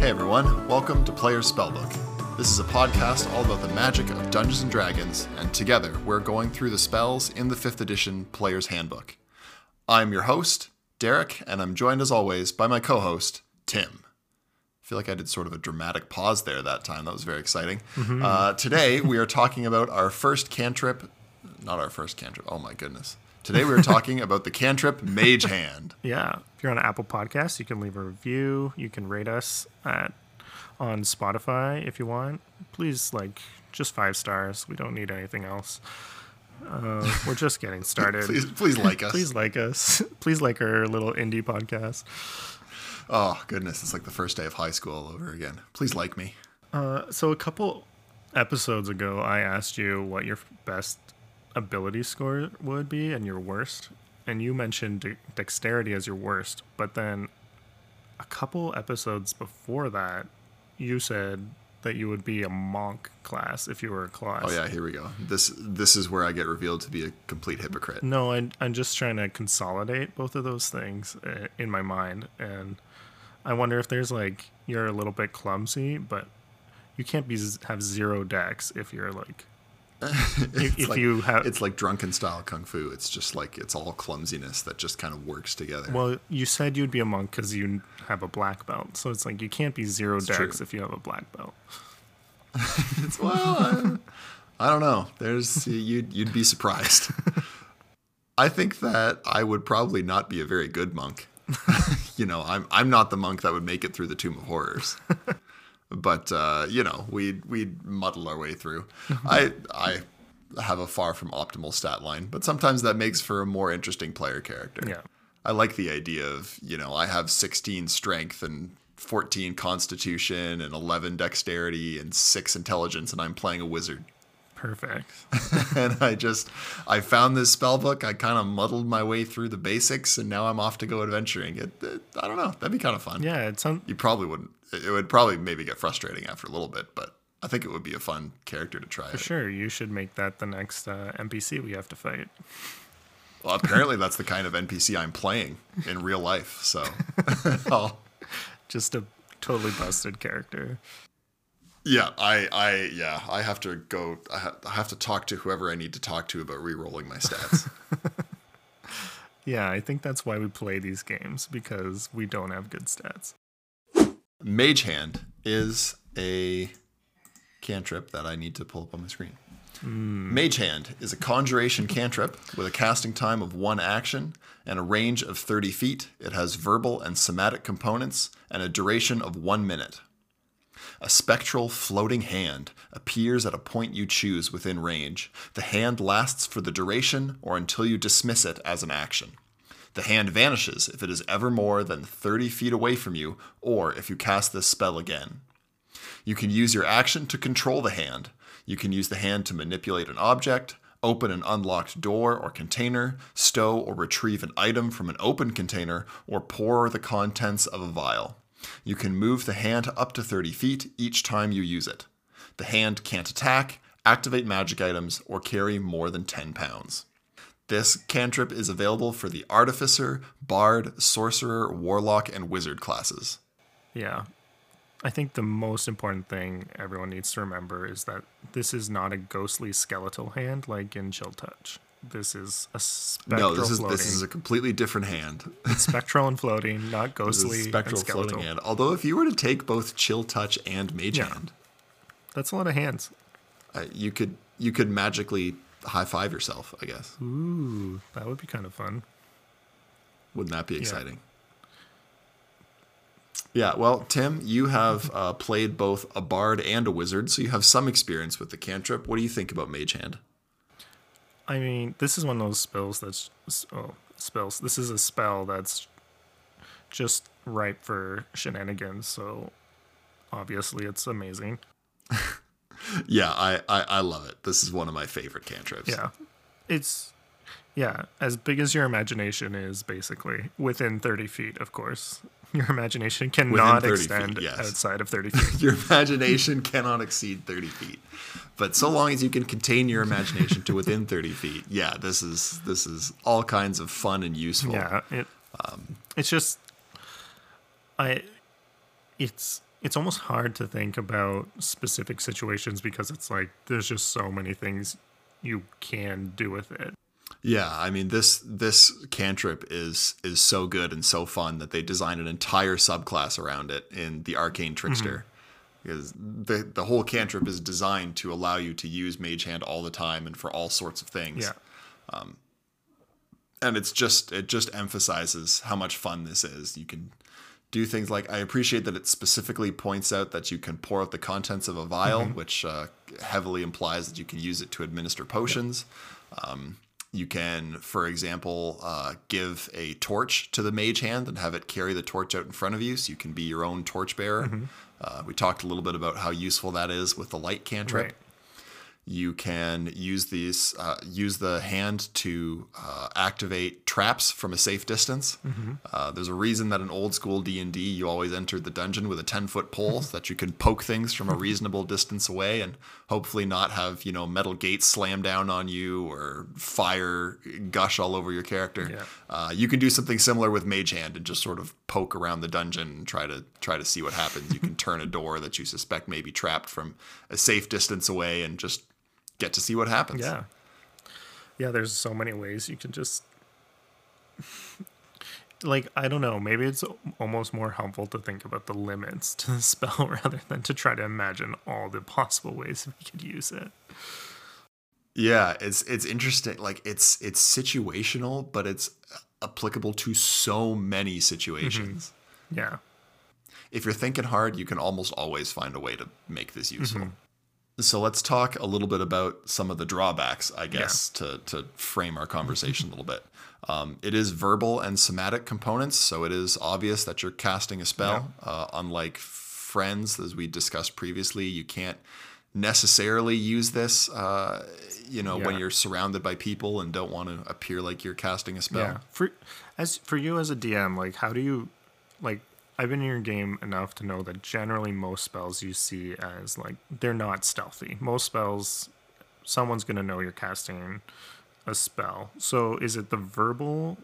Hey everyone, welcome to Player's Spellbook. This is a podcast all about the magic of Dungeons and Dragons, and together we're going through the spells in the 5th edition Player's Handbook. I'm your host, Derek, and I'm joined as always by my co host, Tim. I feel like I did sort of a dramatic pause there that time. That was very exciting. Uh, today we are talking about our first cantrip. Not our first cantrip. Oh my goodness. Today we are talking about the cantrip Mage Hand. Yeah. If you're on Apple Podcasts, you can leave a review. You can rate us at on Spotify if you want. Please, like, just five stars. We don't need anything else. Uh, we're just getting started. Please, please like us. Please like us. Please like our little indie podcast. Oh goodness, it's like the first day of high school all over again. Please like me. Uh, so a couple episodes ago, I asked you what your best ability score would be and your worst, and you mentioned de- dexterity as your worst. But then a couple episodes before that, you said that you would be a monk class if you were a class. Oh yeah, here we go. This this is where I get revealed to be a complete hypocrite. No, I, I'm just trying to consolidate both of those things uh, in my mind, and I wonder if there's like you're a little bit clumsy, but you can't be have zero dex if you're like if, It's if like, you have. it's like drunken style kung fu. It's just like it's all clumsiness that just kind of works together. well, you said you'd be a monk because you have a black belt, so it's like you can't be zero dex true. if you have a black belt. It's- well, I, I don't know. There's you'd you'd be surprised. I think that I would probably not be a very good monk. you know, I'm I'm not the monk that would make it through the Tomb of Horrors. But uh, you know, we'd we'd muddle our way through. I I have a far from optimal stat line, but sometimes that makes for a more interesting player character. Yeah. I like the idea of, you know, I have 16 strength and 14 constitution and 11 dexterity and 6 intelligence and I'm playing a wizard. Perfect. and I just I found this spell book, I kind of muddled my way through the basics and now I'm off to go adventuring. It, it I don't know, that'd be kind of fun. Yeah, it sounds You probably wouldn't it would probably maybe get frustrating after a little bit, but I think it would be a fun character to try. for sure. You should make that the next uh, NPC we have to fight. Well, apparently that's the kind of NPC I'm playing in real life. So Just a totally busted character. Yeah, I, I, yeah, I have to go. I, ha- I have to talk to whoever I need to talk to about re-rolling my stats. Yeah, I think that's why we play these games because we don't have good stats. Mage Hand is a cantrip that I need to pull up on my screen. Hmm. Mage Hand is a conjuration cantrip with a casting time of one action and a range of 30 feet. It has verbal and somatic components and a duration of one minute. A spectral floating hand appears at a point you choose within range. The hand lasts for the duration or until you dismiss it as an action. The hand vanishes if it is ever more than 30 feet away from you or if you cast this spell again. You can use your action to control the hand. You can use the hand to manipulate an object, open an unlocked door or container, stow or retrieve an item from an open container, or pour the contents of a vial. You can move the hand up to 30 feet each time you use it. The hand can't attack, activate magic items, or carry more than 10 pounds. This cantrip is available for the Artificer, Bard, Sorcerer, Warlock, and Wizard classes. Yeah. I think the most important thing everyone needs to remember is that this is not a ghostly skeletal hand like in Chill Touch. This is a spectral No, this is floating. this is a completely different hand. It's spectral and floating, not ghostly spectral floating hand. Although, if you were to take both Chill Touch and Mage Yeah. Hand, That's a lot of hands. uh, you could you could magically high five yourself. I guess Ooh, that would be kind of fun. wouldn't that be exciting? Yeah. Well, Tim, you have uh, played both a bard and a wizard, so you have some experience with the cantrip. What do you think about Mage Hand? I mean, this is one of those spells that's oh spells. This is a spell that's just ripe for shenanigans. So obviously, it's amazing. Yeah, I, I I love it. This is one of my favorite cantrips. Yeah, it's yeah as big as your imagination is. Basically, within thirty feet, of course. Your imagination cannot 30 feet, extend yes. outside of thirty feet. Your imagination cannot exceed 30 feet. But so long as you can contain your imagination to within 30 feet, yeah, this is this is all kinds of fun and useful. Yeah, it. Um, it's just, I. It's it's almost hard to think about specific situations because it's like there's just so many things you can do with it. Yeah, I mean this this cantrip is is so good and so fun that they designed an entire subclass around it in the Arcane Trickster. Because the the whole cantrip is designed to allow you to use Mage Hand all the time and for all sorts of things. Yeah. and it's just it just emphasizes how much fun this is. You can do things like I appreciate that it specifically points out that you can pour out the contents of a vial, which uh, heavily implies that you can use it to administer potions. Um, you can, for example, uh, give a torch to the mage hand and have it carry the torch out in front of you, so you can be your own torch bearer. Uh, we talked a little bit about how useful that is with the light cantrip. Right. You can use these, uh, use the hand to uh, activate traps from a safe distance. Uh, there's a reason that in old school D and D, you always entered the dungeon with a ten foot pole, so that you can poke things from a reasonable distance away, and hopefully not have you know metal gates slam down on you or fire gush all over your character. Yeah. Uh, you can do something similar with Mage Hand and just sort of poke around the dungeon and try to try to see what happens. You can turn a door that you suspect may be trapped from a safe distance away and just get to see what happens. Yeah. Yeah, there's so many ways you can just like I don't know, maybe it's almost more helpful to think about the limits to the spell rather than to try to imagine all the possible ways we could use it. Yeah, it's it's interesting. Like it's it's situational, but it's applicable to so many situations. Mm-hmm. Yeah. If you're thinking hard, you can almost always find a way to make this useful. Mm-hmm. So let's talk a little bit about some of the drawbacks, I guess, to to frame our conversation a little bit. Um, it is verbal and somatic components, so it is obvious that you're casting a spell. Uh, unlike friends, as we discussed previously, you can't necessarily use this. Uh, you know, when you're surrounded by people and don't want to appear like you're casting a spell. Yeah. For as for you as a DM, like how do you like I've been in your game enough to know that generally most spells you see as like they're not stealthy. Most spells someone's going to know you're casting a spell. So is it the verbal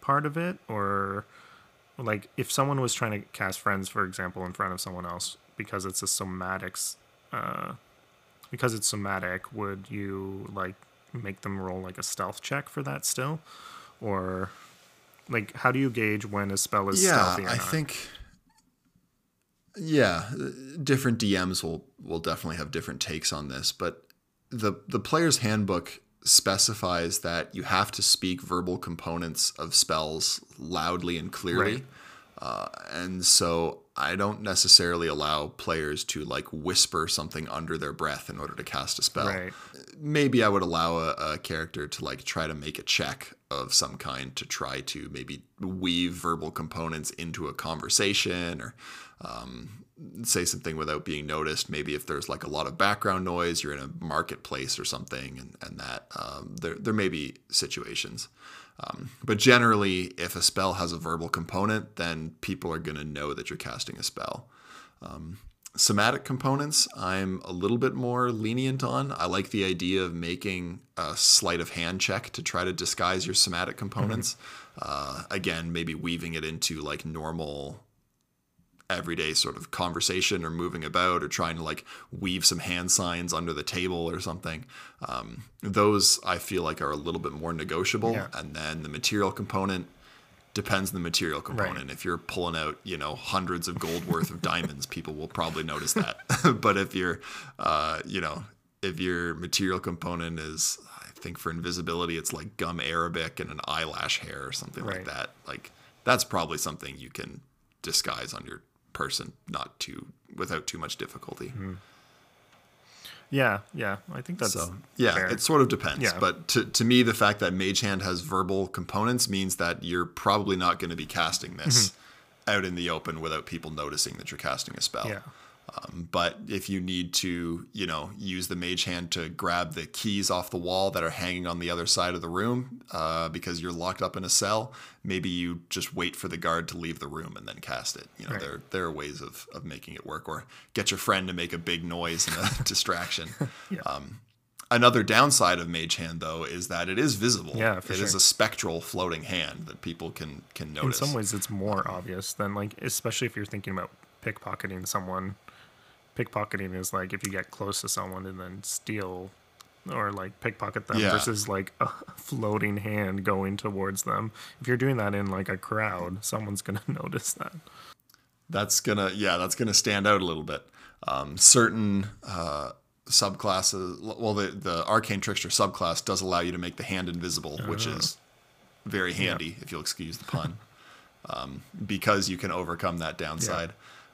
part of it or like if someone was trying to cast friends for example in front of someone else because it's a somatics uh because it's somatic, would you like make them roll like a stealth check for that still? Or like how do you gauge when a spell is yeah, stealthy I not? think. Yeah, different DMs will will definitely have different takes on this, but the the player's handbook specifies that you have to speak verbal components of spells loudly and clearly. Right. Uh, and so I don't necessarily allow players to like whisper something under their breath in order to cast a spell Right. maybe I would allow a, a character to like try to make a check of some kind to try to maybe weave verbal components into a conversation or um, say something without being noticed. Maybe if there's like a lot of background noise, you're in a marketplace or something, and, and that um, there there may be situations. Um, but generally, if a spell has a verbal component, then people are going to know that you're casting a spell somatic components i'm a little bit more lenient on i like the idea of making a sleight of hand check to try to disguise your somatic components uh, again maybe weaving it into like normal everyday sort of conversation or moving about or trying to like weave some hand signs under the table or something um, those i feel like are a little bit more negotiable Yeah. and then the material component depends on the material component. Right. If you're pulling out, you know, hundreds of gold worth of diamonds, people will probably notice that. but if you're, uh, you know, if your material component is, I think for invisibility, it's like gum Arabic and an eyelash hair or something like that. Like that's probably something you can disguise on your person, not too without too much difficulty. Yeah, yeah. I think that's So yeah, fair. it sort of depends. Yeah. But to, to me, the fact that Mage Hand has verbal components means that you're probably not going to be casting this Mm-hmm. out in the open without people noticing that you're casting a spell. yeah. Um, but if you need to, you know, use the Mage Hand to grab the keys off the wall that are hanging on the other side of the room uh, because you're locked up in a cell, maybe you just wait for the guard to leave the room and then cast it. You know, Right. there there are ways of of making it work, or get your friend to make a big noise and a distraction. Um, another downside of Mage Hand, though, is that it is visible. Yeah, for It is sure. a spectral floating hand that people can can notice In some ways it's more obvious than like especially if you're thinking about pickpocketing someone. Pickpocketing is like if you get close to someone and then steal or like pickpocket them Yeah. versus like a floating hand going towards them. If you're doing that in like a crowd, someone's gonna notice that. that's gonna yeah that's gonna stand out a little bit um, certain uh, subclasses well the, the arcane trickster subclass does allow you to make the hand invisible which is very handy if you'll excuse the pun um, because you can overcome that downside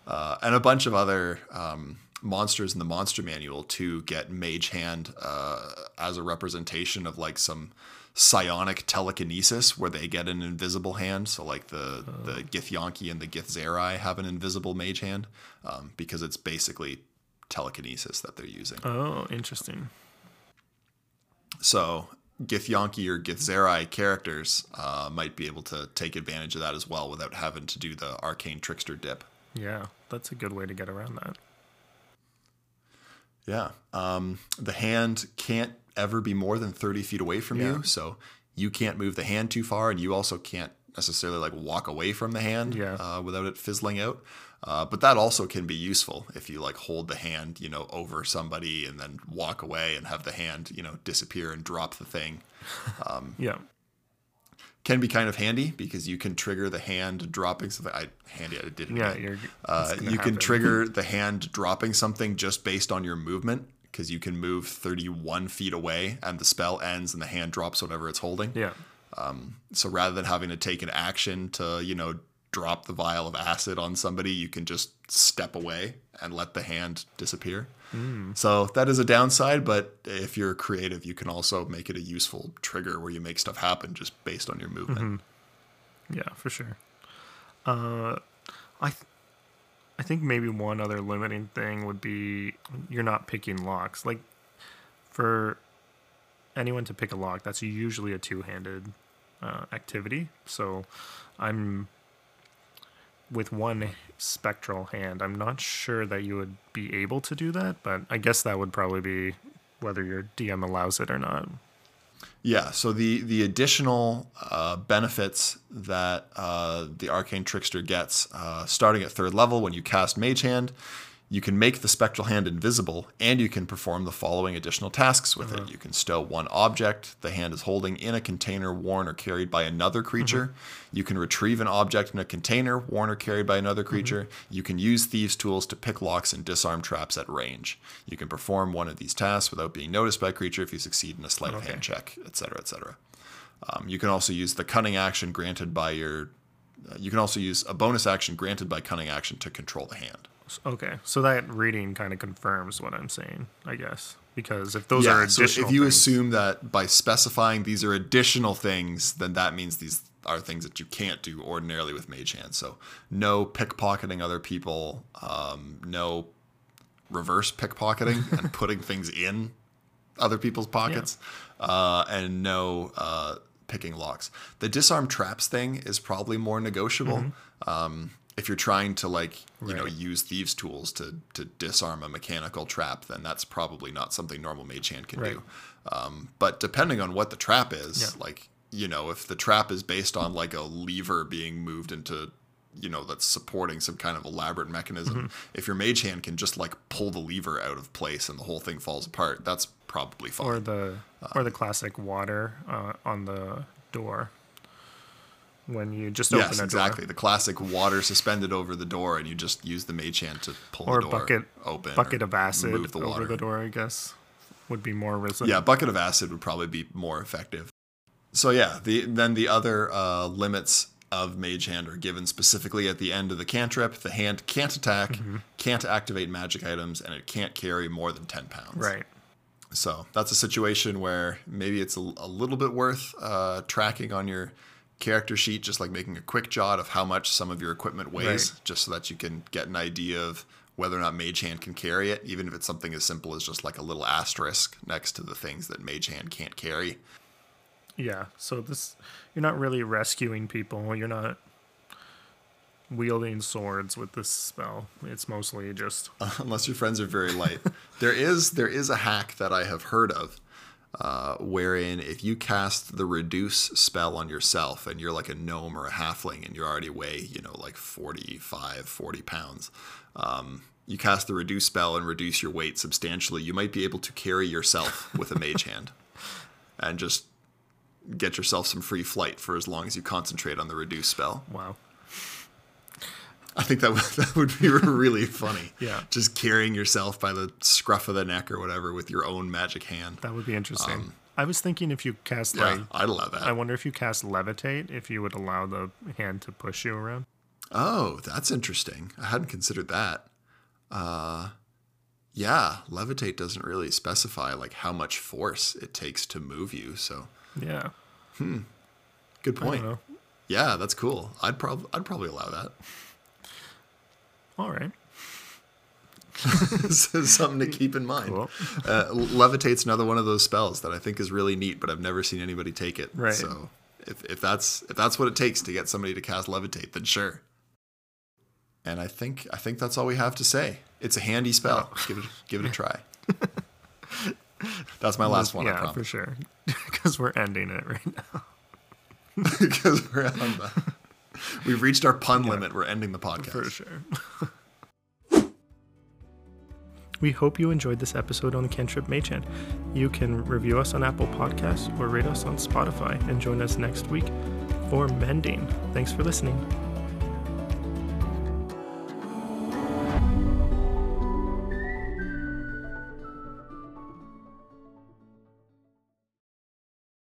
uh, and a bunch of other um, monsters in the monster manual to get mage hand uh, as a representation of like some psionic telekinesis where they get an invisible hand. So like the the githyanki and the githzerai have an invisible mage hand um, because it's basically telekinesis that they're using. Oh, interesting. so githyanki or githzerai characters uh, might be able to take advantage of that as well without having to do the arcane trickster dip Yeah, that's a good way to get around that. Yeah. Um, the hand can't ever be more than 30 feet away from Yeah. you. So you can't move the hand too far, and you also can't necessarily like walk away from the hand Yeah. uh, without it fizzling out. Uh, but that also can be useful if you like hold the hand, you know, over somebody and then walk away and have the hand, you know, disappear and drop the thing. Um, Yeah. Can be kind of handy because you can trigger the hand dropping something. I handy, I did it. Yeah, you're Uh, you gonna can trigger the hand dropping something just based on your movement because you can move 31 feet away and the spell ends and the hand drops whatever it's holding. Yeah. So rather than having to take an action to, you know, drop the vial of acid on somebody, you can just step away and let the hand disappear. Hmm. So that is a downside, but if you're creative, you can also make it a useful trigger where you make stuff happen just based on your movement. Mm-hmm. Yeah, for sure. Uh, I, th- I think maybe one other limiting thing would be you're not picking locks. Like, for anyone to pick a lock, that's usually a two-handed uh, activity. So, I'm with one spectral hand. I'm not sure that you would be able to do that, but I guess that would probably be whether your DM allows it or not. Yeah, so the the additional uh, benefits that uh, the arcane trickster gets, uh, starting at third level, when you cast Mage Hand, you can make the spectral hand invisible, and you can perform the following additional tasks with it. You can stow one object the hand is holding in a container worn or carried by another creature. You can retrieve an object in a container worn or carried by another creature. You can use thieves' tools to pick locks and disarm traps at range. You can perform one of these tasks without being noticed by a creature if you succeed in a sleight of hand check, etc., etc. Um, you can also use the cunning action granted by your. Uh, you can also use a bonus action granted by cunning action to control the hand. Okay, so that reading kind of confirms what I'm saying, I guess, because if those are yeah, so additional, if you things- assume that by specifying these are additional things, then that means these are things that you can't do ordinarily with Mage Hand. So no pickpocketing other people, um, no reverse pickpocketing and putting things in other people's pockets, uh, and no uh, picking locks. The disarm traps thing is probably more negotiable. Um, if you're trying to like you know use thieves tools to to disarm a mechanical trap, then that's probably not something normal mage hand can Right. do. Um, but depending on what the trap is, Yeah. like you know, if the trap is based on like a lever being moved into you know that's supporting some kind of elaborate mechanism Mm-hmm. if your mage hand can just like pull the lever out of place and the whole thing falls apart that's probably fine or the or the classic water uh, on the door when you just open yes exactly the classic water suspended over the door and you just use the mage hand to pull or the door bucket open bucket of acid move the water. over the door. I guess would be more resistant. yeah bucket of acid would probably be more effective so yeah the then the other uh, limits of mage hand are given specifically at the end of the cantrip the hand can't attack Mm-hmm. can't activate magic items and it can't carry more than 10 pounds right. So that's a situation where maybe it's a, a little bit worth uh, tracking on your character sheet, just like making a quick jot of how much some of your equipment weighs, Right. just so that you can get an idea of whether or not Mage Hand can carry it, even if it's something as simple as just like a little asterisk next to the things that Mage Hand can't carry. Yeah. So this you're not really rescuing people. You're not wielding swords with this spell. It's mostly just unless your friends are very light. there is there is a hack that I have heard of uh, wherein if you cast the reduce spell on yourself and you're like a gnome or a halfling and you already weigh, you know, like 45, 40 pounds, um, you cast the reduce spell and reduce your weight substantially, you might be able to carry yourself with a mage hand and just get yourself some free flight for as long as you concentrate on the reduce spell. Wow. I think that would, that would be really funny. Yeah. Just carrying yourself by the scruff of the neck or whatever with your own magic hand. That would be interesting. I was thinking if you cast Um, Yeah, like I'd allow that. I wonder if you cast levitate, if you would allow the hand to push you around. Oh, that's interesting. I hadn't considered that. Uh, yeah, levitate doesn't really specify like how much force it takes to move you. So Yeah. good I point. Yeah, that's cool. I'd probably I'd probably allow that. All right. so something to keep in mind. Cool. Uh, levitate's another one of those spells that I think is really neat, but I've never seen anybody take it. Right. So if, if that's if that's what it takes to get somebody to cast levitate, then sure. And I think I think that's all we have to say. It's a handy spell. Give it give it a try. that's my last one. I yeah, for sure. Because we're ending it right now. because we're on the, we've reached our pun limit. We're ending the podcast. For sure. we hope you enjoyed this episode on the Cantrip Mage Hand. You can review us on Apple Podcasts or rate us on Spotify and join us next week for Mending. Thanks for listening.